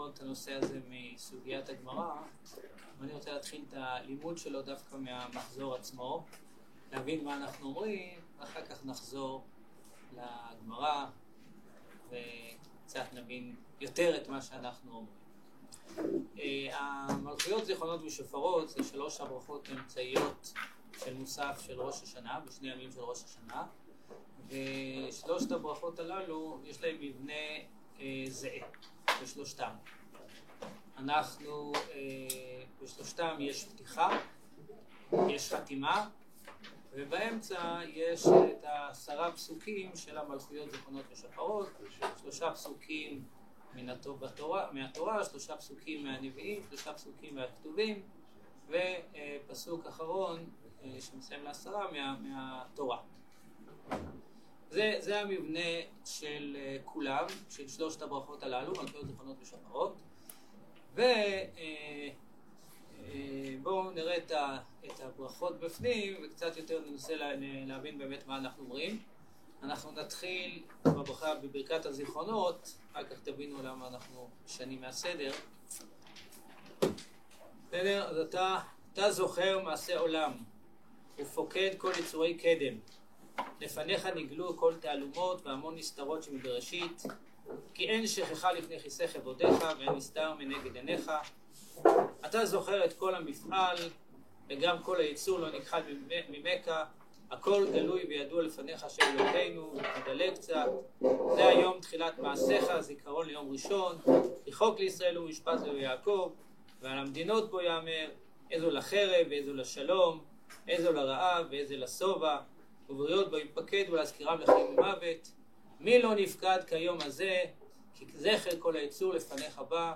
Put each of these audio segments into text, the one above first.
ללמוד את הנושא הזה מסוגיית הגמרא, ואני רוצה להתחיל את הלימוד שלו דווקא מהמחזור עצמו, להבין מה אנחנו אומרים, ואחר כך נחזור לגמרא, וקצת נבין יותר את מה שאנחנו אומרים. אה, המלכויות זיכרונות ושופרות זה שלוש הברכות אמצעיות של מוסף של ראש השנה, בשני ימים של ראש השנה, ושלושת הברכות הללו יש להם מבנה אה, זהה בשלושתם. אנחנו, אה, בשלושתם יש פתיחה, יש חתימה, ובאמצע יש את העשרה פסוקים של המלכויות זיכרונות ושופרות, שלושה פסוקים בתורה, מהתורה, שלושה פסוקים מהנביאים, שלושה פסוקים מהכתובים, ופסוק אחרון אה, שמסיים לעשרה מה, מהתורה. זה, זה המבנה של אה, כולם, של שלושת הברכות הללו, מלכויות זיכרונות ושופרות. ובואו אה, נראה את, ה, את הברכות בפנים וקצת יותר ננסה לה, להבין באמת מה אנחנו אומרים. אנחנו נתחיל בברכה בברכת הזיכרונות, אחר כך תבינו למה אנחנו משנים מהסדר. בסדר? אז אתה, אתה זוכר מעשה עולם ופוקד כל יצורי קדם. לפניך נגלו כל תעלומות והמון נסתרות שמבראשית, כי אין שכחה לפני כיסא כבודיך ואין נסתר מנגד עיניך. אתה זוכר את כל המפעל וגם כל היצור לא נכחד ממך, הכל גלוי וידוע לפניך של אלוהינו, תגלה קצת. זה היום תחילת מעשיך, זיכרון ליום ראשון, כי לישראל הוא משפט ליעקב, ועל המדינות בו יאמר, איזו לחרב ואיזו לשלום, איזו לרעב ואיזה לשובע, ובריות בו יפקד ולהזכירם לחיים ומוות. מי לא נפקד כיום הזה, כי זכר כל היצור לפניך בא,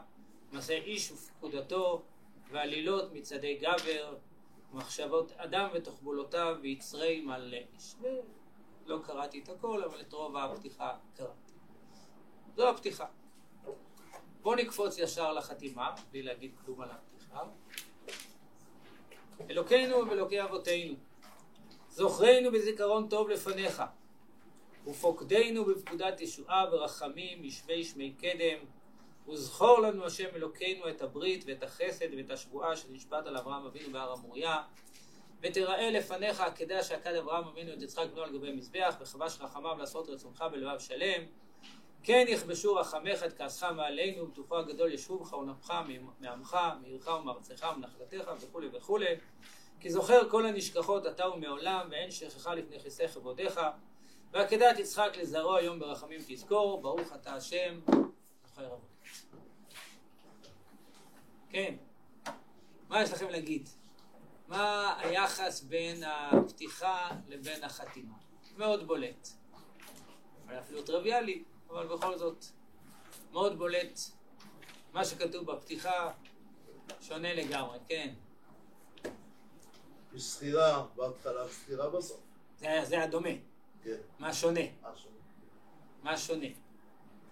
מעשה איש ופקודתו, ועלילות מצעדי גבר, מחשבות אדם ותחבולותיו ויצרי מלא איש. לא קראתי את הכל, אבל את רוב הפתיחה קראתי. זו הפתיחה. בואו נקפוץ ישר לחתימה, בלי להגיד כלום על הפתיחה. אלוקינו ואלוקי אבותינו, זוכרנו בזיכרון טוב לפניך, ופוקדנו בפקודת ישועה ורחמים משמי שמי קדם, וזכור לנו השם אלוקינו את הברית ואת החסד ואת השבועה שנשבעת על אברהם אבינו בהר המוריה, ותראה לפניך עקדה שעקד אברהם אבינו את יצחק בנו על גבי מזבח, וחבש רחמיו לעשות רצונך בלבב שלם. כן יכבשו רחמך את כעסך מעלינו, ובטוחו הגדול ישובך ונפך מעמך, מעירך ומארצך ומנחלתך וכולי וכולי. כי זוכר כל הנשכחות אתה ומעולם, ואין שכחה לפני כיסא כבודיך. ועקדת יצחק לזרעו היום ברחמים תזכור, ברוך אתה השם, זוכר אבות. כן, מה יש לכם להגיד? מה היחס בין הפתיחה לבין החתימה? מאוד בולט. אבל אפילו טריוויאלי, אבל בכל זאת מאוד בולט. מה שכתוב בפתיחה שונה לגמרי, כן. יש סחירה בהתחלה וסחירה בסוף. זה, זה הדומה. כן. מה שונה? מה שונה? מה שונה?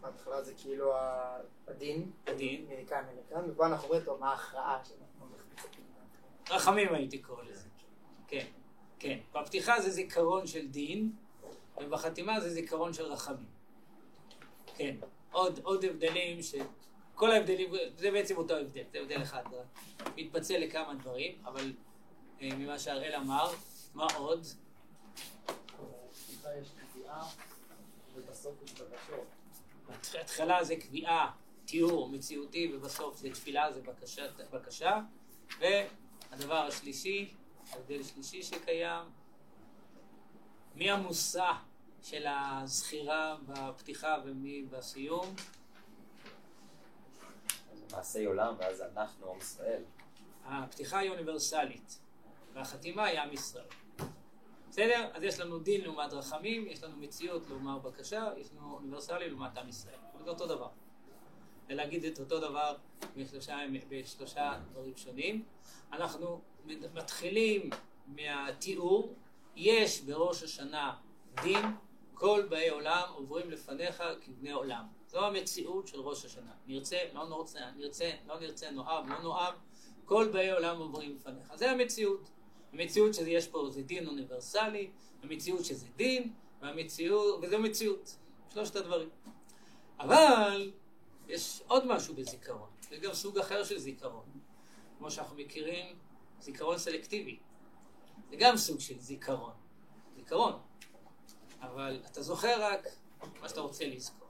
בהתחלה זה כאילו הדין, הדין. מכאן ולכאן, ופה אנחנו רואים טוב מה ההכרעה שלנו. רחמים הייתי קורא לזה. כן, כן. בפתיחה זה זיכרון של דין, ובחתימה זה זיכרון של רחמים. כן. עוד, עוד הבדלים ש... כל ההבדלים, זה בעצם אותו הבדל, זה הבדל אחד, מתפצל לכמה דברים, אבל ממה שהראל אמר, מה עוד? בהתחלה זה קביעה, תיאור מציאותי, ובסוף זה תפילה, זה בקשה, בקשה. והדבר השלישי, ההבדל השלישי שקיים, מי המושא של הזכירה בפתיחה ומי בסיום? מעשי עולם, ואז אנחנו, עם ישראל. הפתיחה היא אוניברסלית, והחתימה היא עם ישראל. בסדר? אז יש לנו דין לעומת רחמים, יש לנו מציאות לעומת בקשה, יש לנו אוניברסלי לעומת עם ישראל. זה אותו דבר. זה להגיד את אותו דבר בשלושה, בשלושה דברים שונים. אנחנו מתחילים מהתיאור, יש בראש השנה דין, כל באי עולם עוברים לפניך כבני עולם. זו המציאות של ראש השנה. נרצה, לא נרצה, נרצה, לא נרצה, נאהב, לא נאהב, כל באי עולם עוברים לפניך. זה המציאות. המציאות שיש פה זה דין אוניברסלי, המציאות שזה דין, והמציאות, וזו מציאות. שלושת הדברים. אבל יש עוד משהו בזיכרון, יש גם סוג אחר של זיכרון. כמו שאנחנו מכירים, זיכרון סלקטיבי. זה גם סוג של זיכרון. זיכרון. אבל אתה זוכר רק מה שאתה רוצה לזכור.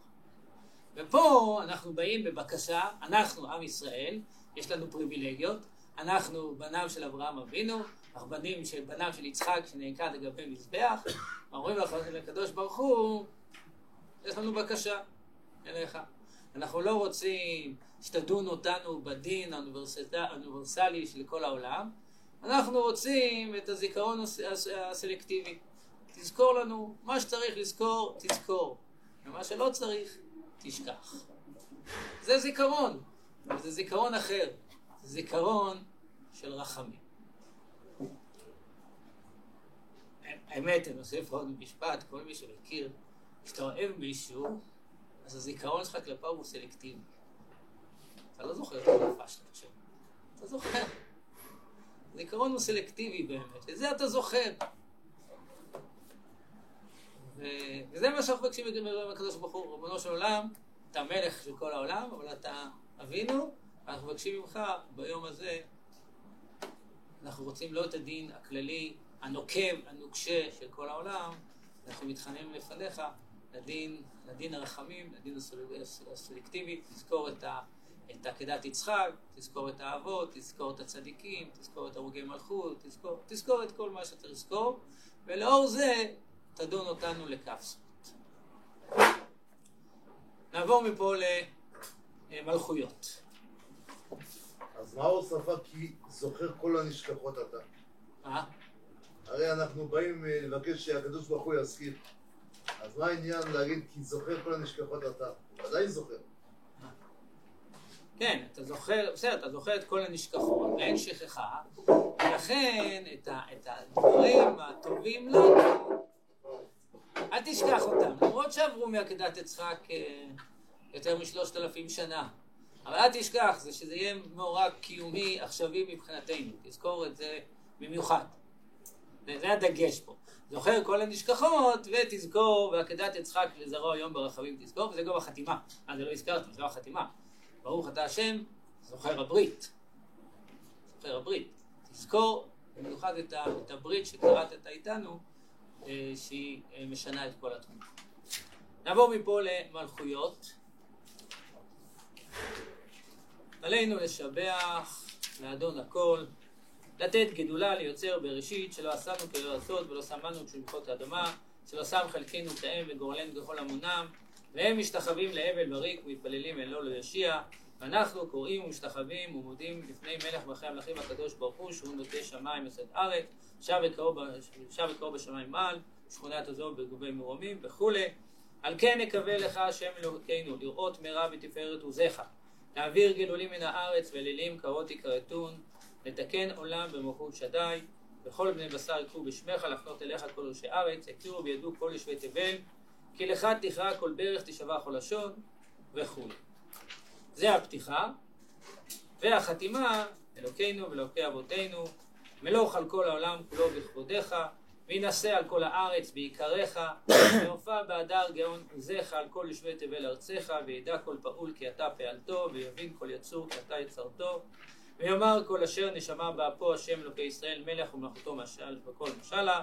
ופה אנחנו באים בבקשה, אנחנו, עם ישראל, יש לנו פריבילגיות, אנחנו בניו של אברהם אבינו, אנחנו בנים של בניו של יצחק שנעקד לגבי מזבח, אומרים לקדוש ברוך הוא, יש לנו בקשה אליך. אנחנו לא רוצים שתדון אותנו בדין האוניברסלי של כל העולם, אנחנו רוצים את הזיכרון הס- הס- הסלקטיבי. תזכור לנו, מה שצריך לזכור, תזכור. ומה שלא צריך, תשכח. זה זיכרון, אבל זה זיכרון אחר. זיכרון של רחמים. האמת, אני אוסיף עוד משפט, כל מי שמכיר, כשאתה אוהב מישהו, אז הזיכרון שלך כלפיו הוא סלקטיבי. אתה לא זוכר את כל הפשטות שלו. אתה זוכר. זיכרון הוא סלקטיבי באמת, את זה אתה זוכר. וזה מה שאנחנו מבקשים מהקדוש ברוך הוא, ריבונו של עולם, אתה המלך של כל העולם, אבל אתה אבינו, ואנחנו מבקשים ממך ביום הזה, אנחנו רוצים לא את הדין הכללי, הנוקב, הנוקשה של כל העולם, אנחנו מתחננים לפניך לדין, לדין הרחמים, לדין הסל- הסלקטיבי, תזכור את, את עקדת יצחק, תזכור את האבות, תזכור את הצדיקים, תזכור את הרוגי מלכות, תזכור, תזכור את כל מה שאתה תזכור, ולאור זה תדון אותנו לכף זכות. נעבור מפה למלכויות. אז מה ההוספה כי זוכר כל הנשכחות אתה? אה? הרי אנחנו באים אה, לבקש שהקדוש ברוך הוא יזכיר. אז מה העניין להגיד כי זוכר כל הנשכחות אתה? הוא עדיין זוכר. כן, אתה זוכר, בסדר, אתה זוכר את כל הנשכחות, ואין שכחה, ולכן את, ה, את הדברים הטובים לנו, אל תשכח אותם, למרות שעברו מעקדת יצחק אה, יותר משלושת אלפים שנה. אבל אל תשכח, זה שזה יהיה מאורע קיומי עכשווי מבחינתנו, תזכור את זה במיוחד. זה, זה הדגש פה. זוכר כל הנשכחות, ותזכור, ועקדת יצחק לזרוע היום ברחבים תזכור, וזה גם החתימה. אה, זה לא הזכרתי, זו החתימה. ברוך אתה השם, זוכר הברית. זוכר הברית. תזכור במיוחד את, ה, את הברית שקראת איתנו, אה, שהיא אה, משנה את כל התמונה. נעבור מפה למלכויות. עלינו לשבח, לאדון הכל, לתת גדולה ליוצר בראשית, שלא עשינו לעשות ולא שמנו כשמחות האדמה, שלא שם חלקנו כאם וגורלנו ככל המונם, והם משתחווים להבל בריק ומתפללים אלו ליושיע, ואנחנו קוראים ומשתחווים ומודים לפני מלך מלכי המלכים הקדוש ברוך הוא, שהוא נוטה שמיים ושאת ארץ, שב וקרוב בשמיים מעל, שכונת הזו בגובי מרומים וכולי. על כן נקווה לך השם אלוקינו, לראות מרע בתפארת עוזיך, להעביר גלולים מן הארץ ואלילים קרות יכרתון, לתקן עולם במלכות שדי, וכל בני בשר יקחו בשמך לחנות אליך כל ראשי ארץ, יכירו בידו כל יושבי תבל, כי לך תכרע כל ברך תשבע כל לשון, וכולי. זה הפתיחה, והחתימה, אלוקינו ואלוקי אבותינו, מלוך על כל העולם כולו בכבודיך, וינשא על כל הארץ בעיקריך, והופע באדר גאון עוזיך על כל יושבי תבל ארצך, וידע כל פעול כי אתה פעלתו, ויבין כל יצור כי אתה יצרתו, ויאמר כל אשר נשמה באפו השם אלוקי ישראל מלך ומלכותו משל וכל משלה,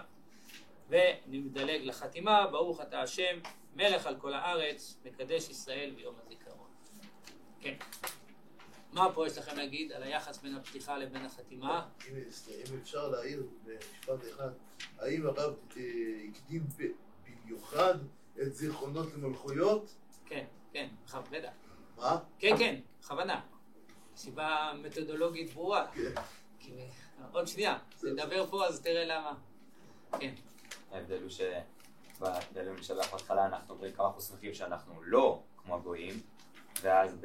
ונדלג לחתימה, ברוך אתה השם, מלך על כל הארץ, מקדש ישראל ביום הזיכרון. כן. מה פה יש לכם להגיד על היחס בין הפתיחה לבין החתימה? אם אפשר להעיר במשפט אחד, האם הרב הקדים במיוחד את זיכרונות למלכויות? כן, כן, בטח. מה? כן, כן, בכוונה. סיבה מתודולוגית ברורה. כן. עוד שנייה, נדבר פה אז תראה למה. כן, ההבדל הוא שבדיון שלך בהתחלה אנחנו אומרים כמה אנחנו שמחים שאנחנו לא כמו הגויים, ואז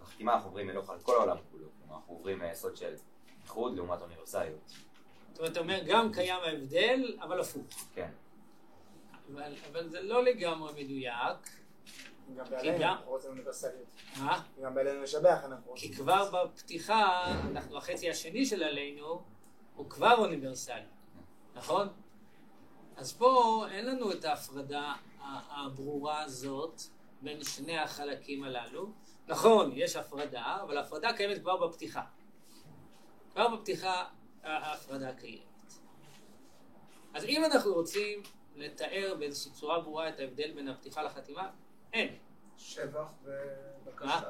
בחתימה אנחנו אומרים מלוך על כל העולם כולו. כלומר, אנחנו עוברים מהיסוד של איחוד לעומת אוניברסליות. זאת אומרת, אתה אומר, גם קיים ההבדל, אבל הפוך. כן. אבל, אבל זה לא לגמרי מדויק, גם בעלינו גם- אנחנו רוצים אוניברסליות. אה? גם בעלינו לשבח אנחנו רוצים. כי כבר בפתיחה, אנחנו, החצי השני של עלינו, הוא כבר אוניברסלי, נכון? אז פה אין לנו את ההפרדה הברורה הזאת בין שני החלקים הללו. נכון, יש הפרדה, אבל הפרדה קיימת כבר בפתיחה. כבר בפתיחה ההפרדה קיימת. אז אם אנחנו רוצים לתאר באיזושהי צורה ברורה את ההבדל בין הפתיחה לחתימה, אין. שבח ובקשה.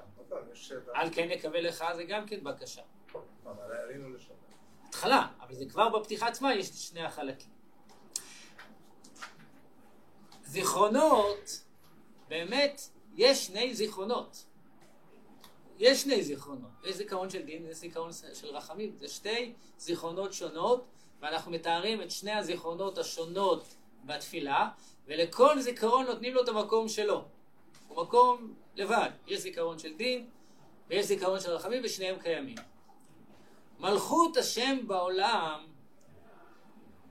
על כן נקבל לך זה גם כן בקשה. אבל עלינו לשבח. התחלה, אבל זה כבר בפתיחה עצמה יש שני החלקים. זיכרונות, באמת, יש שני זיכרונות. יש שני זיכרונות. יש זיכרון של דין ויש זיכרון של רחמים. זה שתי זיכרונות שונות, ואנחנו מתארים את שני הזיכרונות השונות בתפילה, ולכל זיכרון נותנים לו את המקום שלו. הוא מקום לבד. יש זיכרון של דין ויש זיכרון של רחמים, ושניהם קיימים. מלכות השם בעולם,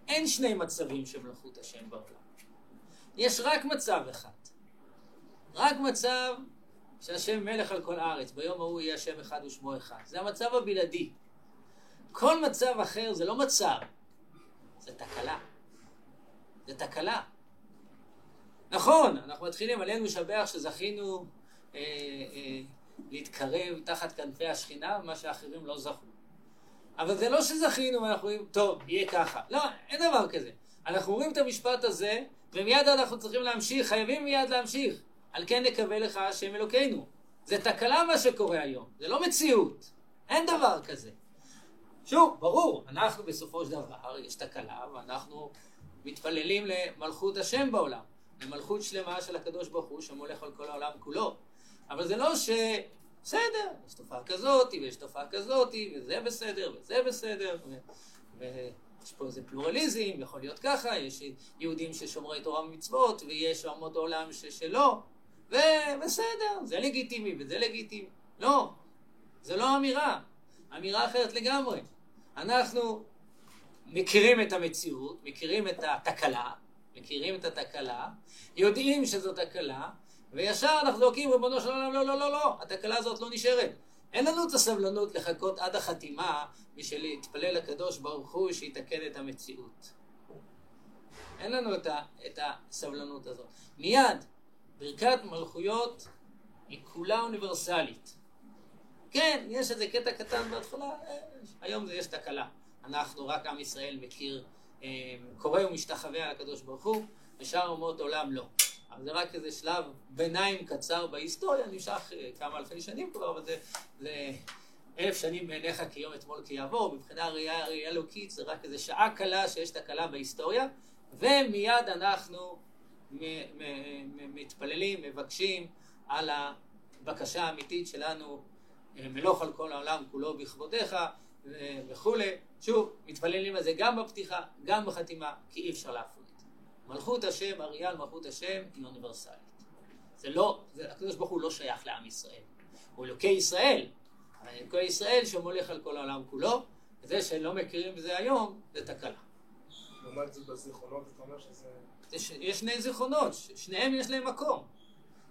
אין שני מצבים של מלכות השם בעולם. יש רק מצב אחד. רק מצב שהשם מלך על כל הארץ. ביום ההוא יהיה השם אחד ושמו אחד. זה המצב הבלעדי. כל מצב אחר זה לא מצב, זה תקלה. זה תקלה. נכון, אנחנו מתחילים עלינו לשבח שזכינו אה, אה, להתקרב תחת כנפי השכינה, מה שאחרים לא זכו. אבל זה לא שזכינו ואנחנו אומרים, טוב, יהיה ככה. לא, אין דבר כזה. אנחנו אומרים את המשפט הזה, ומיד אנחנו צריכים להמשיך, חייבים מיד להמשיך. על כן נקווה לך השם אלוקינו. זה תקלה מה שקורה היום, זה לא מציאות. אין דבר כזה. שוב, ברור, אנחנו בסופו של דבר, יש תקלה, ואנחנו מתפללים למלכות השם בעולם, למלכות שלמה של הקדוש ברוך הוא שמולך על כל העולם כולו. אבל זה לא ש... בסדר, יש תופעה כזאת, ויש תופעה כזאת, וזה בסדר, וזה בסדר, ו... ויש פה איזה פלורליזם, יכול להיות ככה, יש יהודים ששומרי תורה ומצוות, ויש אומות העולם ש... שלא, ובסדר, זה לגיטימי וזה לגיטימי. לא, זו לא אמירה, אמירה אחרת לגמרי. אנחנו מכירים את המציאות, מכירים את התקלה, מכירים את התקלה, יודעים שזו תקלה, וישר אנחנו זורקים, ריבונו של עולם, לא, לא, לא, לא, התקלה הזאת לא נשארת. אין לנו את הסבלנות לחכות עד החתימה בשביל להתפלל לקדוש ברוך הוא שיתקן את המציאות. אין לנו את, ה, את הסבלנות הזאת. מיד, ברכת מלכויות היא כולה אוניברסלית. כן, יש איזה קטע קטן בהתחלה, אה, היום זה יש תקלה. אנחנו, רק עם ישראל מכיר, אה, קורא ומשתחווה על הקדוש ברוך הוא, ושאר אומות עולם לא. אבל זה רק איזה שלב ביניים קצר בהיסטוריה, נמשך אה, כמה אלפי שנים כבר, אבל זה, זה אלף שנים בעיניך כיום אתמול כי יעבור, מבחינה ראייה, אלוקית זה רק איזה שעה קלה שיש תקלה בהיסטוריה, ומיד אנחנו מתפללים, מבקשים על הבקשה האמיתית שלנו, אה, מלוך על כל העולם כולו בכבודיך וכולי. שוב, מתפללים על זה גם בפתיחה, גם בחתימה, כי אי אפשר להפריד. מלכות השם, אריאל מלכות השם, היא אוניברסלית. זה לא, זה, הקדוש ברוך הוא לא שייך לעם ישראל. הוא אלוקי ישראל, אבל אלוקי ישראל שמולך על כל העולם כולו, וזה שלא מכירים בזה היום, זה תקלה. לעומת זאת בזיכרונות, אתה אומר שזה... יש שני זיכרונות, שניהם יש להם מקום.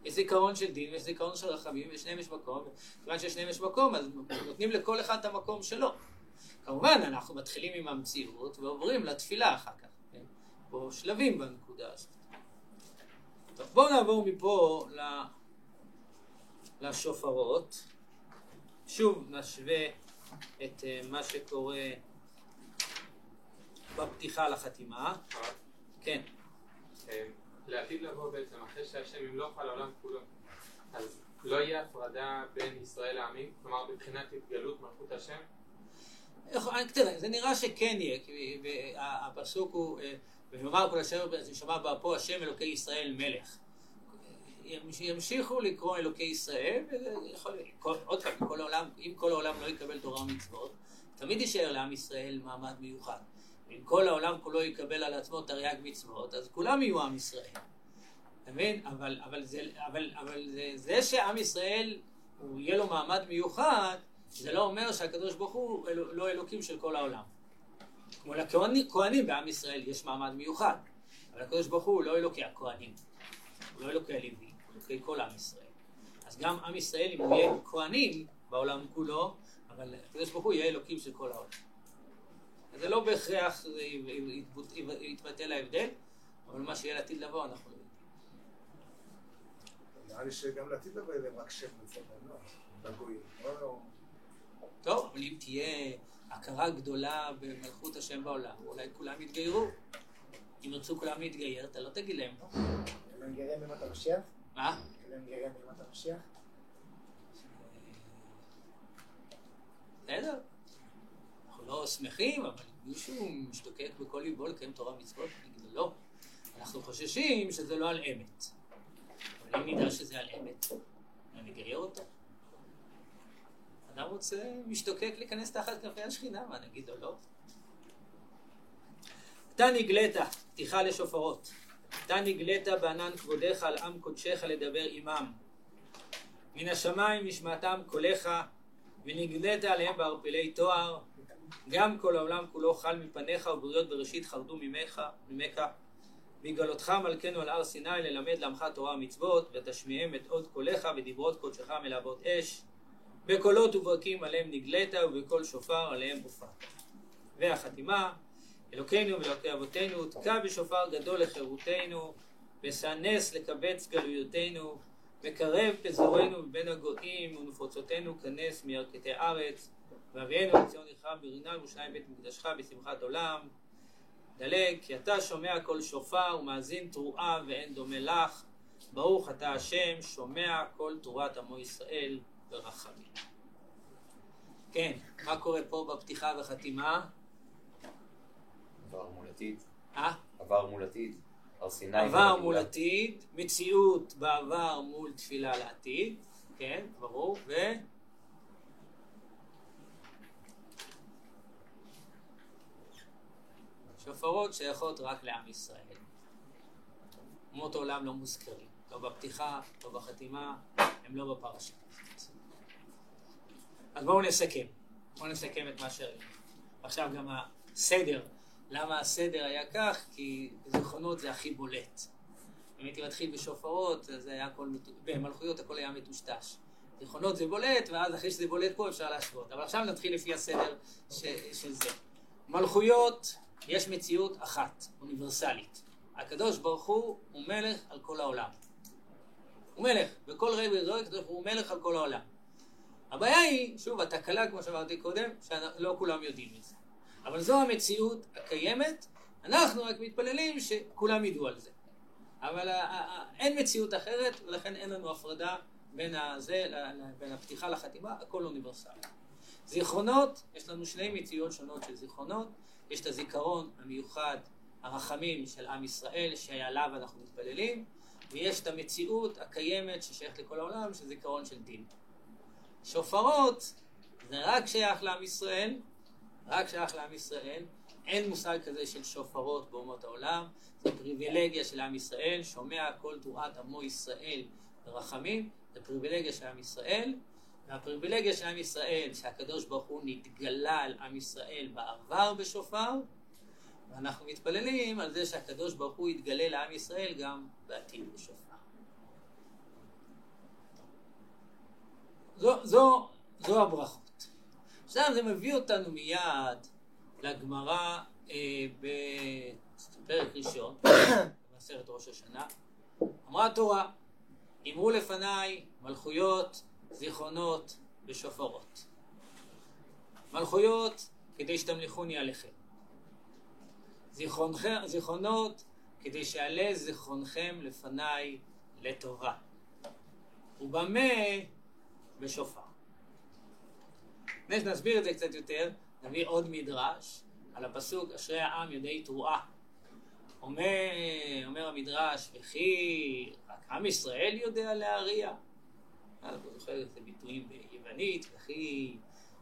יש זיכרון של דין ויש זיכרון של רחמים, ושניהם יש מקום, וכיוון ששניהם יש מקום, אז נותנים לכל אחד את המקום שלו. כמובן, אנחנו מתחילים עם המציאות ועוברים לתפילה אחר כך. כן? פה שלבים בנקודה הזאת. טוב, בואו נעבור מפה לשופרות. שוב נשווה את אה, מה שקורה בפתיחה לחתימה. כן. אה, לעתיד לבוא בעצם, אחרי שהשם ימלוך על העולם כולו, אז לא יהיה הפרדה בין ישראל לעמים? כלומר, מבחינת התגלות מלכות השם? תראה, זה נראה שכן יהיה, כי הפסוק הוא, אה, ויאמר כל אשר שמע באפו השם אלוקי ישראל מלך. ימשיכו לקרוא אלוקי ישראל, עוד פעם, אם כל העולם לא יקבל תורה ומצוות, תמיד יישאר לעם ישראל מעמד מיוחד. אם כל העולם כולו יקבל על עצמו תרי"ג מצוות, אז כולם יהיו עם ישראל. אתה מבין? אבל, אבל, זה, אבל, אבל זה, זה שעם ישראל, הוא יהיה לו מעמד מיוחד, זה לא אומר שהקדוש ברוך הוא אלו, לא אלוקים של כל העולם. כמו לכהנים בעם ישראל יש מעמד מיוחד, אבל הקדוש ברוך הוא לא אלוקי הכהנים, הוא לא אלוקי הלווים, הוא אלוקי כל עם ישראל. אז גם עם ישראל, אם הוא יהיה כהנים בעולם כולו, אבל הקדוש ברוך הוא יהיה אלוקים של כל העולם. זה לא בהכרח יתבטל ההבדל, אבל מה שיהיה לעתיד לבוא אנחנו לא יודעים. נראה לי שגם לעתיד לבוא יהיה להם רק שם לא? לגויים. לא- טוב, אבל אם תהיה הכרה גדולה במלכות השם בעולם, אולי כולם יתגיירו. אם ירצו כולם להתגייר, אתה לא תגיד להם, לא? הם גרים בימות המשיח? מה? הם גרים בימות המשיח? בסדר. לא שמחים, אבל מישהו משתוקק בכל ליבו לקיים תורה ומצוות, נגיד לו לא. אנחנו חוששים שזה לא על אמת. אבל אם נדע שזה על אמת, נגייר אותו. אדם רוצה, משתוקק להיכנס תחת כנפי השכינה, מה נגיד לו לא? אתה נגלית, פתיחה לשופרות. אתה נגלית בענן כבודיך על עם קודשך לדבר עמם. מן השמיים נשמעתם קולך, ונגלית עליהם בערפלי תואר. גם כל העולם כולו חל מפניך ובריות בראשית חרדו ממך, ממך. בגלותך מלכנו על הר סיני ללמד לעמך תורה ומצוות, ותשמיעם את עוד קולך ודיברות קודשך מלהבות אש. בקולות וברקים עליהם נגלית, ובקול שופר עליהם הופעת. והחתימה, אלוקינו ואלוקי אבותינו, תקע בשופר גדול לחירותנו, ושא נס לקבץ גלויותינו, וקרב פזורנו מבין הגויים, ונפוצותינו כנס מירכתי ארץ, ואבינו לציון עירך ברינה ירושלים בית מקדשך בשמחת עולם. דלג, כי אתה שומע קול שופר ומאזין תרועה ואין דומה לך. ברוך אתה השם, שומע כל תורת עמו ישראל ברחמים. כן, מה קורה פה בפתיחה וחתימה? עבר מול עתיד. אה? עבר מול עתיד. הר סיני. עבר מול עתיד, מציאות בעבר מול תפילה לעתיד, כן, ברור, ו... שופרות שייכות רק לעם ישראל. אומות העולם לא מוזכרים, לא בפתיחה, לא בחתימה, הם לא בפרשה. אז בואו נסכם, בואו נסכם את מה שראינו. עכשיו גם הסדר, למה הסדר היה כך? כי זיכרונות זה הכי בולט. אם הייתי מתחיל בשופרות, אז היה הכל, במלכויות הכל היה מטושטש. זיכרונות זה בולט, ואז אחרי שזה בולט פה אפשר להשוות. אבל עכשיו נתחיל לפי הסדר ש, של זה. מלכויות, יש מציאות אחת, אוניברסלית. הקדוש ברוך הוא הוא מלך על כל העולם. הוא מלך, בכל רגע וזוהר הקדוש ברוך הוא מלך על כל העולם. הבעיה היא, שוב, התקלה, כמו שאמרתי קודם, שלא כולם יודעים את זה. אבל זו המציאות הקיימת, אנחנו רק מתפללים שכולם ידעו על זה. אבל אין מציאות אחרת, ולכן אין לנו הפרדה בין, הזה, בין הפתיחה לחתימה, הכל אוניברסלי. זיכרונות, יש לנו שני מציאות שונות של זיכרונות, יש את הזיכרון המיוחד, הרחמים של עם ישראל, שעליו אנחנו מתפללים, ויש את המציאות הקיימת ששייכת לכל העולם, שזה זיכרון של דין. שופרות זה רק שייך לעם ישראל, רק שייך לעם ישראל, אין מושג כזה של שופרות באומות העולם, זה פריבילגיה של עם ישראל, שומע כל תורת עמו ישראל ברחמים, זה פריבילגיה של עם ישראל, והפריבילגיה של עם ישראל, שהקדוש ברוך הוא נתגלה על עם ישראל בעבר בשופר, ואנחנו מתפללים על זה שהקדוש ברוך הוא יתגלה לעם ישראל גם בעתיד בשופר. זו, זו, זו הברכות. עכשיו זה מביא אותנו מיד לגמרא אה, בפרק ראשון, במסכת ראש השנה. אמרה התורה, אמרו לפניי מלכויות, זיכרונות ושופרות. מלכויות כדי שתמליכוני עליכם. זיכרונות כדי שעלה זיכרונכם לפניי לטובה. ובמה בשופר. לפני שנסביר את זה קצת יותר, נביא עוד מדרש על הפסוק אשרי העם יודעי תרועה. אומר, אומר המדרש, וכי רק עם ישראל יודע להריע? אני לא זוכר את ביטויים ביוונית, וכי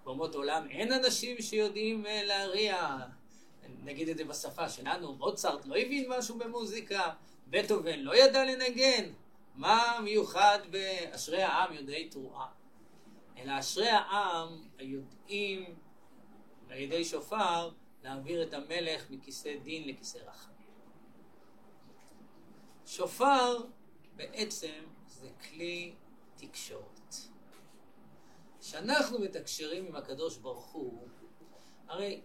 באומות עולם אין אנשים שיודעים להריע. נגיד את זה בשפה שלנו, מוצרט לא הבין משהו במוזיקה, בטהובן לא ידע לנגן. מה מיוחד באשרי העם יודעי תרועה? אלא אשרי העם היודעים על ידי שופר להעביר את המלך מכיסא דין לכיסא רחמים. שופר בעצם זה כלי תקשורת. כשאנחנו מתקשרים עם הקדוש ברוך הוא, הרי,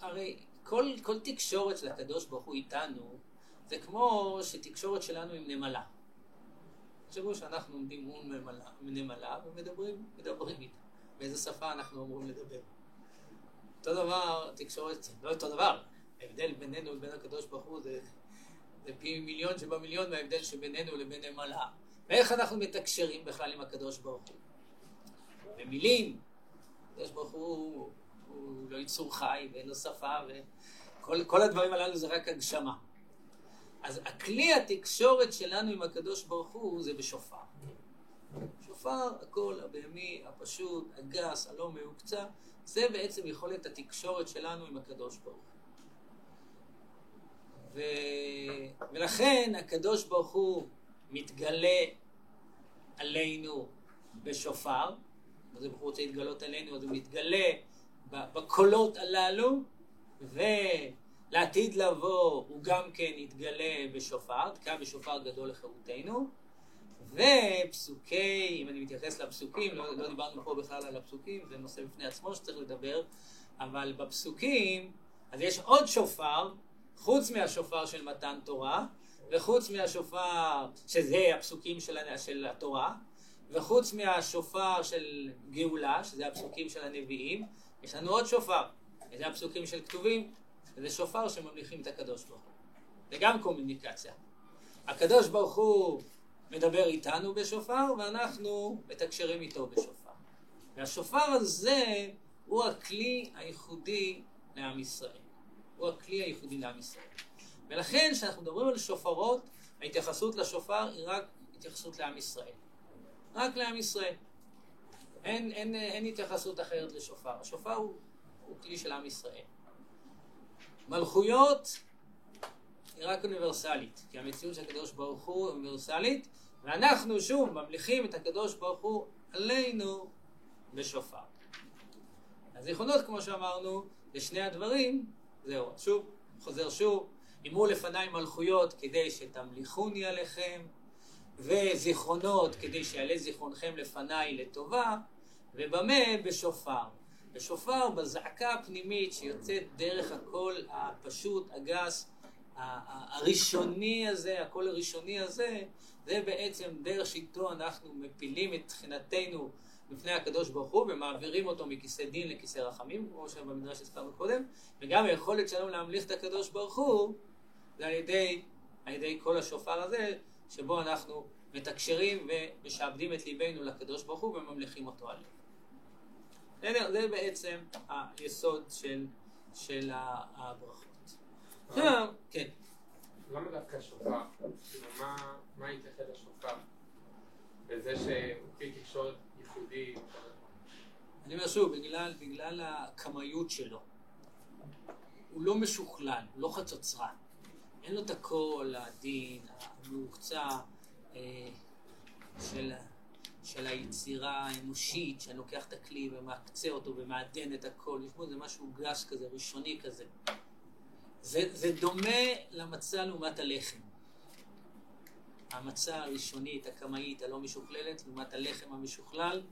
הרי כל, כל תקשורת של הקדוש ברוך הוא איתנו זה כמו שתקשורת שלנו עם נמלה. תחשבו שאנחנו עומדים מול נמלה- נמלה ומדברים מדברים איתה. באיזה שפה אנחנו אמורים לדבר. אותו דבר, תקשורת, לא אותו דבר, ההבדל בינינו לבין הקדוש ברוך הוא זה, זה פי מיליון שבמיליון מההבדל שבינינו לבין נמלה. ואיך אנחנו מתקשרים בכלל עם הקדוש ברוך הוא? במילים. הקדוש ברוך הוא, הוא לא יצור חי ואין לו שפה וכל כל הדברים הללו זה רק הגשמה. אז הכלי התקשורת שלנו עם הקדוש ברוך הוא זה בשופר. שופר, הקול הבהמי, הפשוט, הגס, הלא מהוקצע, זה בעצם יכולת התקשורת שלנו עם הקדוש ברוך הוא. ו... ולכן הקדוש ברוך הוא מתגלה עלינו בשופר, ברוך הוא רוצה להתגלות עלינו, אז הוא מתגלה בקולות הללו, ולעתיד לבוא הוא גם כן יתגלה בשופר, תקע בשופר גדול לחירותנו, ופסוקי, אם אני מתייחס לפסוקים, לא, לא דיברנו פה בכלל על הפסוקים, זה נושא בפני עצמו שצריך לדבר, אבל בפסוקים, אז יש עוד שופר, חוץ מהשופר של מתן תורה, וחוץ מהשופר, שזה הפסוקים של, של התורה, וחוץ מהשופר של גאולה, שזה הפסוקים של הנביאים, יש לנו עוד שופר, וזה הפסוקים של כתובים, וזה שופר שממליכים את הקדוש ברוך הוא. זה גם קומוניקציה. הקדוש ברוך הוא מדבר איתנו בשופר, ואנחנו מתקשרים איתו בשופר. והשופר הזה הוא הכלי הייחודי לעם ישראל. הוא הכלי הייחודי לעם ישראל. ולכן כשאנחנו מדברים על שופרות, ההתייחסות לשופר היא רק התייחסות לעם ישראל. רק לעם ישראל. אין, אין, אין התייחסות אחרת לשופר. השופר הוא, הוא כלי של עם ישראל. מלכויות היא רק אוניברסלית, כי המציאות של הקדוש ברוך הוא אוניברסלית, ואנחנו שוב ממליכים את הקדוש ברוך הוא עלינו בשופר. הזיכרונות, כמו שאמרנו, לשני הדברים, זהו, שוב, חוזר שוב, אמרו לפניי מלכויות כדי שתמליכוני עליכם, וזיכרונות כדי שיעלה זיכרונכם לפניי לטובה, ובמה? בשופר. בשופר, בזעקה הפנימית שיוצאת דרך הקול הפשוט, הגס, הראשוני הזה, הקול הראשוני הזה, זה בעצם דרך שאיתו אנחנו מפילים את תחינתנו בפני הקדוש ברוך הוא ומעבירים אותו מכיסא דין לכיסא רחמים, כמו שבמדרש הזכרנו קודם, וגם היכולת שלנו להמליך את הקדוש ברוך הוא זה על ידי, על ידי כל השופר הזה, שבו אנחנו מתקשרים ומשעבדים את ליבנו לקדוש ברוך הוא וממליכים אותו עלינו. בסדר? זה בעצם היסוד של, של הברכות. עכשיו, כן. למה דווקא שופר? כאילו, מה- מה יתייחד לשופר? בזה שהוא כלי תקשורת ייחודי. אני אומר שוב, בגלל, בגלל הקמאיות שלו. הוא לא משוכלל, הוא לא חצוצרן. אין לו את הקול העדין, המהוקצע אה, של, של היצירה האנושית, שאני לוקח את הכלי ומקצה אותו ומעדן את הקול. יש בו איזה משהו גס כזה, ראשוני כזה. זה, זה דומה למצה לעומת הלחם. המצה הראשונית, הקמאית, הלא משוכללת, לעומת הלחם המשוכלל,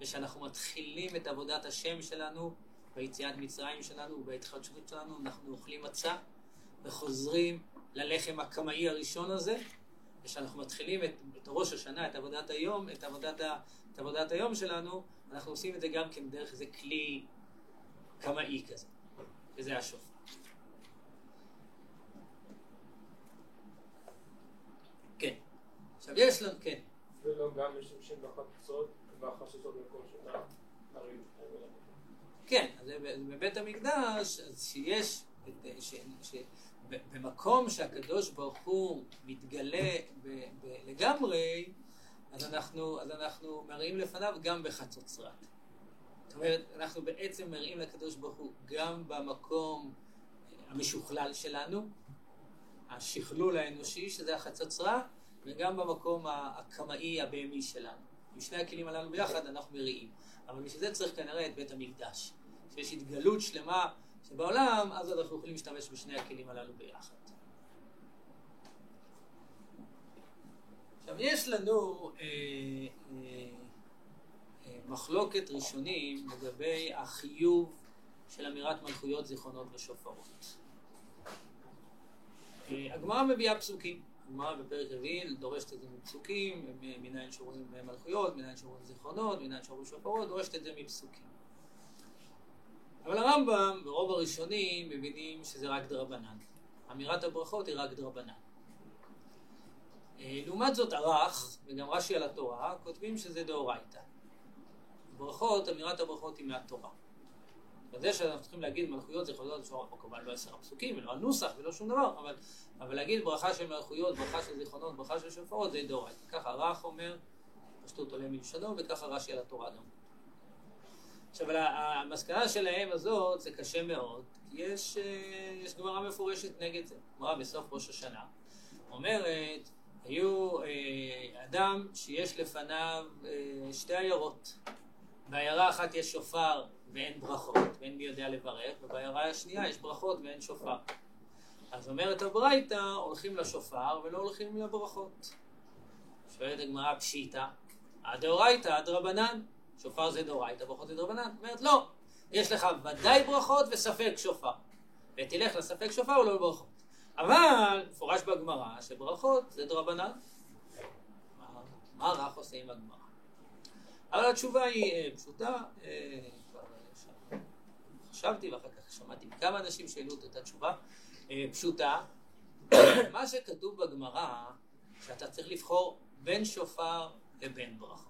ושאנחנו מתחילים את עבודת השם שלנו, ביציאת מצרים שלנו ובהתחדשות שלנו, אנחנו אוכלים מצה וחוזרים ללחם הקמאי הראשון הזה, וכשאנחנו מתחילים את, את ראש השנה, את עבודת היום, את עבודת, ה, את עבודת היום שלנו, אנחנו עושים את זה גם כן דרך איזה כלי קמאי כזה, וזה השופר. כן. עכשיו יש לנו, כן. ולא גם משתמשים בחצות והחששות במקום שאתה הרי כן, אז בבית המקדש, אז שיש, ש- ש- ב- במקום שהקדוש ברוך הוא מתגלה לגמרי, אז אנחנו, אז אנחנו מראים לפניו גם בחצוצרת. זאת אומרת, אנחנו בעצם מראים לקדוש ברוך הוא גם במקום המשוכלל שלנו, השכלול האנושי, שזה החצוצרה, וגם במקום הקמאי הבהמי שלנו. עם שני הכלים הללו ביחד אנחנו מריעים. אבל בשביל זה צריך כנראה את בית המקדש. שיש התגלות שלמה שבעולם, אז אנחנו יכולים להשתמש בשני הכלים הללו ביחד. עכשיו, יש לנו אה, אה, אה, מחלוקת ראשונים לגבי החיוב של אמירת מלכויות, זיכרונות ושופרות. אה, הגמרא מביאה פסוקים. הגמרא בפרק רביעי דורשת את זה מפסוקים, מנין שרואים מלכויות, מנין שרואים זיכרונות, מנין שרואים שופרות, דורשת את זה מפסוקים. אבל הרמב"ם ורוב הראשונים מבינים שזה רק דרבנן. אמירת הברכות היא רק דרבנן. אה, לעומת זאת הרח, וגם רש"י על התורה, כותבים שזה דאורייתא. ברכות, אמירת הברכות היא מהתורה. וזה שאנחנו צריכים להגיד מלכויות זיכרונות, אפשר, או כמובן לא עשר הפסוקים, ולא הנוסח ולא שום דבר, אבל, אבל להגיד ברכה של מלכויות, ברכה של זיכרונות, ברכה של שופרות, זה דאורייתא. ככה הרח אומר, פשטות עולה מלשונו, וככה רש"י על התורה גם. עכשיו, המסקנה שלהם הזאת זה קשה מאוד, כי יש, אה, יש גמרא מפורשת נגד זה. גמרא בסוף ראש השנה אומרת, היו אה, אדם שיש לפניו אה, שתי עיירות. בעיירה אחת יש שופר ואין ברכות, ואין מי יודע לברך, ובעיירה השנייה יש ברכות ואין שופר. אז אומרת הברייתא, הולכים לשופר ולא הולכים לברכות. שואלת הגמרא פשיטא, הדאורייתא, הדרבנן, שופר זה דאורייתא, ברכות זה דרבנן. אומרת לא, יש לך ודאי ברכות וספק שופר. ותלך לספק שופר ולא לברכות. אבל מפורש בגמרא שברכות זה דרבנן. מה- רך עושה עם הגמרא? אבל התשובה היא אה, פשוטה, אה, אה, חשבתי ואחר כך שמעתי מכמה אנשים שהעלו את אותה תשובה, אה, פשוטה. מה שכתוב בגמרא, שאתה צריך לבחור בין שופר לבין ברכות.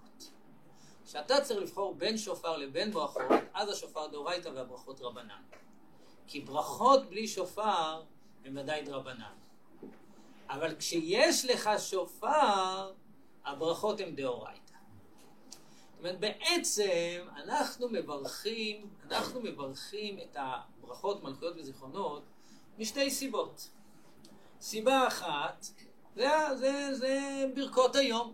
כשאתה צריך לבחור בין שופר לבין ברכות, אז השופר דאורייתא והברכות רבנן. כי ברכות בלי שופר הם ודאי דרבנן. אבל כשיש לך שופר, הברכות הן דאורייתא. זאת אומרת, בעצם אנחנו מברכים, אנחנו מברכים את הברכות, מלכויות וזיכרונות משתי סיבות. סיבה אחת, זה, זה, זה ברכות היום.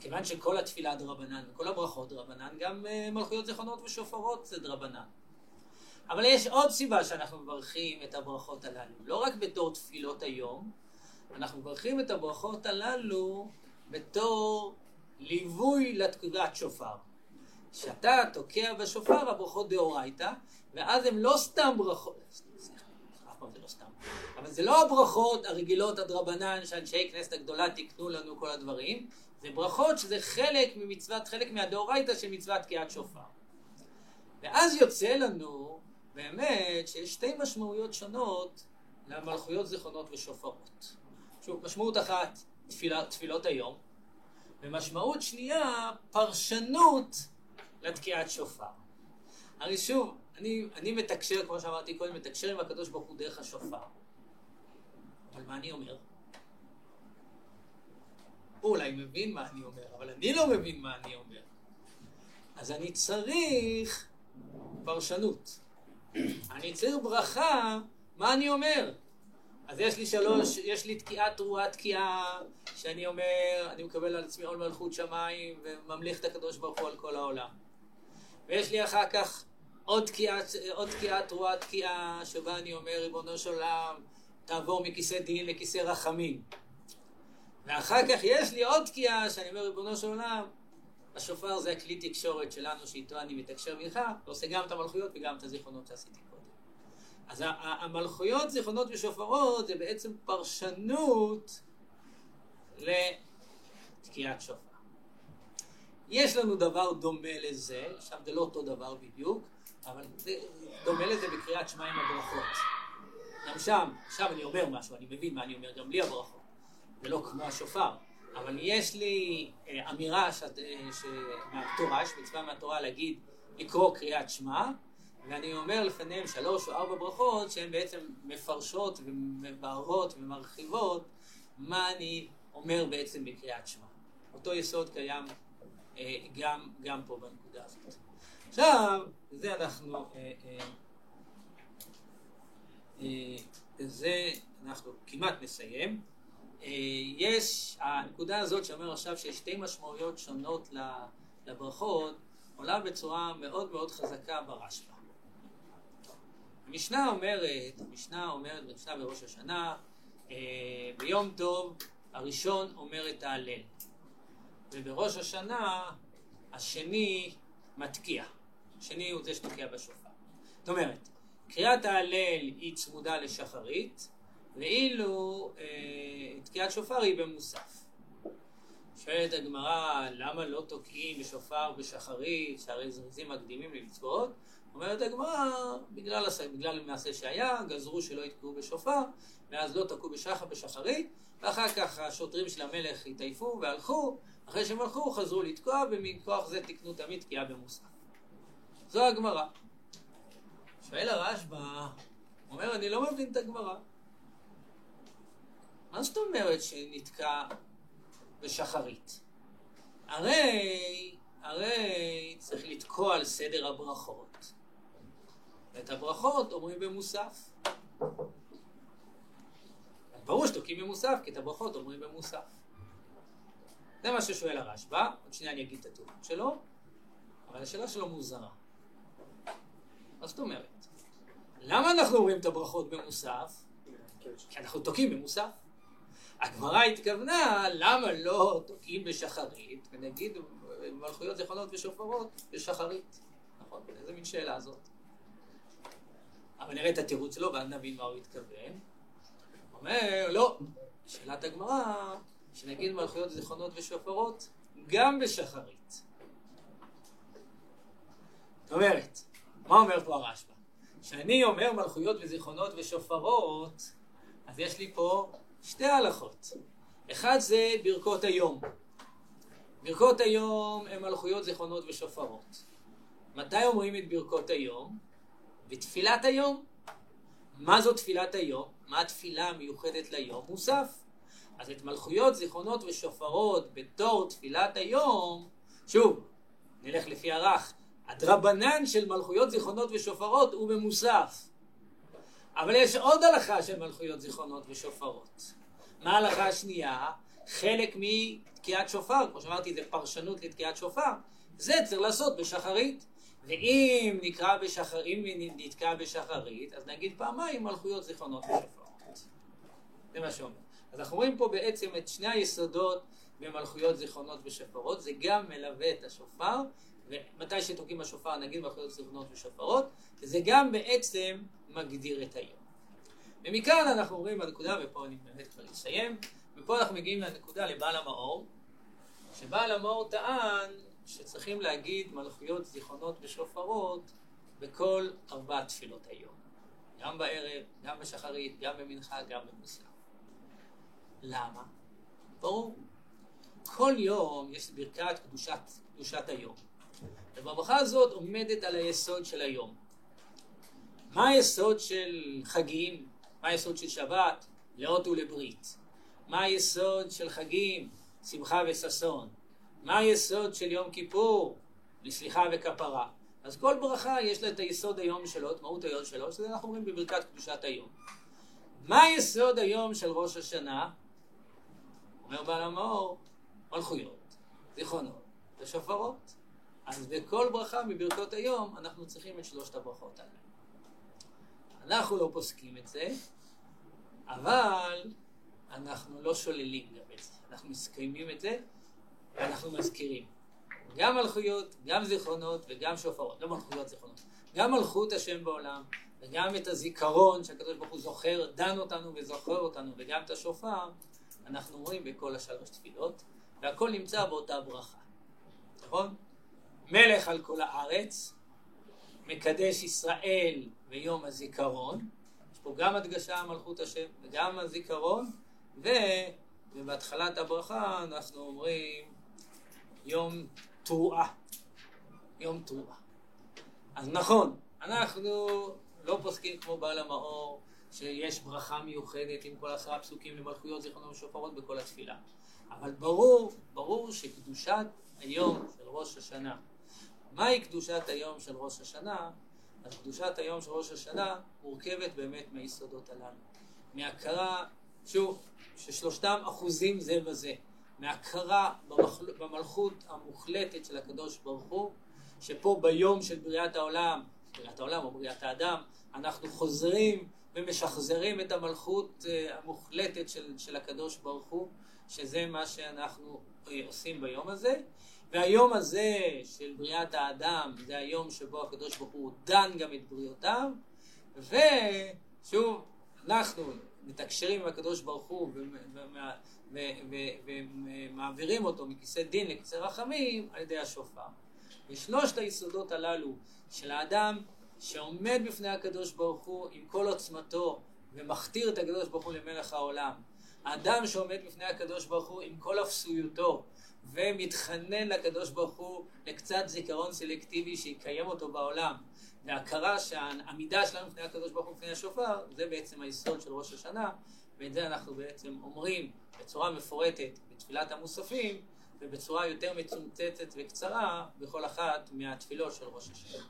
כיוון שכל התפילה דרבנן וכל הברכות דרבנן, גם אה, מלכויות זיכרונות ושופרות זה דרבנן. אבל יש עוד סיבה שאנחנו מברכים את הברכות הללו. לא רק בתור תפילות היום, אנחנו מברכים את הברכות הללו בתור ליווי לתקודת שופר. כשאתה תוקע בשופר, הברכות דאורייתא, ואז הן לא סתם ברכות, סליחה, אף פעם זה לא סתם, אבל זה לא הברכות הרגילות הדרבנן שאנשי כנסת הגדולה תיקנו לנו כל הדברים, זה ברכות שזה חלק ממצוות, חלק מהדאורייתא של מצוות תקיעת שופר. ואז יוצא לנו באמת שיש שתי משמעויות שונות למלכויות זיכרונות ושופרות. שוב, משמעות אחת, תפילה, תפילות היום, ומשמעות שנייה, פרשנות לתקיעת שופר. הרי שוב, אני, אני מתקשר, כמו שאמרתי קודם, מתקשר עם הקדוש ברוך הוא דרך השופר. אבל מה אני אומר? הוא אולי מבין מה אני אומר, אבל אני לא מבין מה אני אומר. אז אני צריך פרשנות. אני צריך ברכה, מה אני אומר? אז יש לי שלוש, יש לי תקיעת תרועה תקיעה, שאני אומר, אני מקבל על עצמי עול מלכות שמיים וממליך את הקדוש ברוך הוא על כל העולם. ויש לי אחר כך עוד תקיעת, עוד תקיעת תרועה תקיעה, שבה אני אומר, ריבונו של עולם, תעבור מכיסא דין לכיסא רחמים. ואחר כך יש לי עוד תקיעה, שאני אומר, ריבונו של עולם, השופר זה הכלי תקשורת שלנו, שאיתו אני מתקשר ממך, ועושה גם את המלכויות וגם את הזיכרונות שעשיתי קודם. אז המלכויות, זיכרונות ושופרות זה בעצם פרשנות לתקיעת שופר. יש לנו דבר דומה לזה, עכשיו זה לא אותו דבר בדיוק, אבל זה דומה לזה בקריאת שמע עם הברכות. גם שם, עכשיו אני אומר משהו, אני מבין מה אני אומר גם בלי הברכות. זה לא כמו השופר. אבל יש לי אה, אמירה אה. מהתורה, יש מצווה מהתורה להגיד, לקרוא קריאת שמע, ואני אומר לפניהם שלוש או ארבע ברכות שהן בעצם מפרשות ומבהרות ומרחיבות מה אני אומר בעצם בקריאת שמע. אותו יסוד קיים אה, גם, גם פה בנקודה הזאת. עכשיו, זה אנחנו, זה אנחנו כמעט נסיים. אה, יש, הנקודה הזאת שאומר עכשיו שיש שתי משמעויות שונות לברכות, עולה בצורה מאוד מאוד חזקה ברשב"א. המשנה אומרת, המשנה אומרת במשנה בראש השנה, אה, ביום טוב הראשון אומר את ההלל, ובראש השנה השני מתקיע. השני הוא זה שתוקע בשופר. זאת אומרת, קריאת ההלל היא צמודה לשחרית, ואילו אה, תקיעת שופר היא במוסף. שואלת הגמרא, למה לא תוקעים בשופר בשחרית, שהרי זריזים מקדימים למצוות? אומרת הגמרא, בגלל, בגלל מעשה שהיה, גזרו שלא יתקעו בשופר, ואז לא תקעו בשחר בשחרית, ואחר כך השוטרים של המלך התעייפו והלכו, אחרי שהם הלכו חזרו לתקוע, ומכוח זה תיקנו תמיד תקיעה במוסף. זו הגמרא. שואל הרשב"א, אומר, אני לא מבין את הגמרא. מה זאת אומרת שנתקע בשחרית? הרי, הרי צריך לתקוע על סדר הברכות. ואת הברכות אומרים במוסף. ברור שתוקעים במוסף, כי את הברכות אומרים במוסף. זה מה ששואל הרשב"א, עוד שנייה אני אגיד את התיאור שלו, אבל השאלה שלו מוזרה. מה זאת אומרת? למה אנחנו אומרים את הברכות במוסף? כי אנחנו תוקעים במוסף. הגמרא התכוונה, למה לא תוקעים בשחרית, ונגיד מלכויות זיכרונות ושופרות בשחרית. נכון? איזה מין שאלה זאת? אבל נראה את התירוץ שלו, ואז נבין מה הוא התכוון. אומר, לא, שאלת הגמרא, שנגיד מלכויות זיכרונות ושופרות, גם בשחרית. זאת אומרת, מה אומר פה הרשב"א? כשאני אומר מלכויות וזיכרונות ושופרות, אז יש לי פה שתי הלכות. אחד זה ברכות היום. ברכות היום הן מלכויות, זיכרונות ושופרות. מתי אומרים את ברכות היום? בתפילת היום. מה זו תפילת היום? מה התפילה המיוחדת ליום? מוסף. אז את מלכויות, זיכרונות ושופרות בתור תפילת היום, שוב, נלך לפי הרך, הדרבנן של מלכויות, זיכרונות ושופרות הוא במוסף. אבל יש עוד הלכה של מלכויות, זיכרונות ושופרות. מה ההלכה השנייה? חלק מתקיעת שופר, כמו שאמרתי, זה פרשנות לתקיעת שופר. זה צריך לעשות בשחרית. ואם נקרא בשחר, אם נתקע בשחרית, אז נגיד פעמיים מלכויות, זיכרונות ושופרות. זה מה שאומר. אז אנחנו רואים פה בעצם את שני היסודות במלכויות, זיכרונות ושופרות. זה גם מלווה את השופר, ומתי שתוקעים בשופר נגיד מלכויות, זיכרונות ושופרות, וזה גם בעצם מגדיר את היום. ומכאן אנחנו עוברים לנקודה, ופה אני באמת כבר אסיים, ופה אנחנו מגיעים לנקודה לבעל המאור, שבעל המאור טען שצריכים להגיד מלכויות, זיכרונות ושופרות בכל ארבע תפילות היום. גם בערב, גם בשחרית, גם במנחה, גם במוסר. למה? ברור. כל יום יש ברכת קדושת, קדושת היום. ובברכה הזאת עומדת על היסוד של היום. מה היסוד של חגים? מה היסוד של שבת? לאות ולברית. מה היסוד של חגים? שמחה וששון. מה היסוד של יום כיפור? לסליחה וכפרה. אז כל ברכה יש לה את היסוד היום שלו, את מהות היום שלו, שזה אנחנו אומרים בברכת קדושת היום. מה היסוד היום של ראש השנה? אומר בעל המאור, מלכויות, זיכרונות ושופרות. אז בכל ברכה מברכות היום אנחנו צריכים את שלושת הברכות האלה. אנחנו לא פוסקים את זה, אבל אנחנו לא שוללים גם את זה. אנחנו מסכימים את זה, ואנחנו מזכירים. גם מלכויות, גם זיכרונות וגם שופרות. לא מלכויות, זיכרונות. גם מלכות השם בעולם, וגם את הזיכרון שהקדוש ברוך הוא זוכר, דן אותנו וזוכר אותנו, וגם את השופר, אנחנו רואים בכל השלוש תפילות, והכל נמצא באותה ברכה. נכון? מלך על כל הארץ, מקדש ישראל ויום הזיכרון, יש פה גם הדגשה על מלכות השם וגם הזיכרון. ובהתחלת הברכה אנחנו אומרים יום תרועה, יום תרועה. אז נכון, אנחנו לא פוסקים כמו בעל המאור שיש ברכה מיוחדת עם כל עשרה פסוקים למלכויות זיכרונות ושופרות בכל התפילה. אבל ברור, ברור שקדושת היום של ראש השנה מהי קדושת היום של ראש השנה? אז קדושת היום של ראש השנה מורכבת באמת מהיסודות הללו. מהכרה, שוב, ששלושתם אחוזים זה בזה. מהכרה במחל... במלכות המוחלטת של הקדוש ברוך הוא, שפה ביום של בריאת העולם, בריאת העולם או בריאת האדם, אנחנו חוזרים ומשחזרים את המלכות המוחלטת של, של הקדוש ברוך הוא, שזה מה שאנחנו עושים ביום הזה. והיום הזה של בריאת האדם זה היום שבו הקדוש ברוך הוא דן גם את בריאותיו ושוב אנחנו מתקשרים עם הקדוש ברוך הוא ומעבירים אותו מכיסא דין לכיסא רחמים על ידי השופר. ושלושת היסודות הללו של האדם שעומד בפני הקדוש ברוך הוא עם כל עוצמתו ומכתיר את הקדוש ברוך הוא למלך העולם. האדם שעומד בפני הקדוש ברוך הוא עם כל אפסויותו ומתחנן לקדוש ברוך הוא לקצת זיכרון סלקטיבי שיקיים אותו בעולם והכרה שהעמידה שלנו בפני הקדוש ברוך הוא בפני השופר זה בעצם היסוד של ראש השנה ואת זה אנחנו בעצם אומרים בצורה מפורטת בתפילת המוספים ובצורה יותר מצומצצת וקצרה בכל אחת מהתפילות של ראש השנה.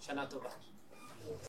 שנה טובה.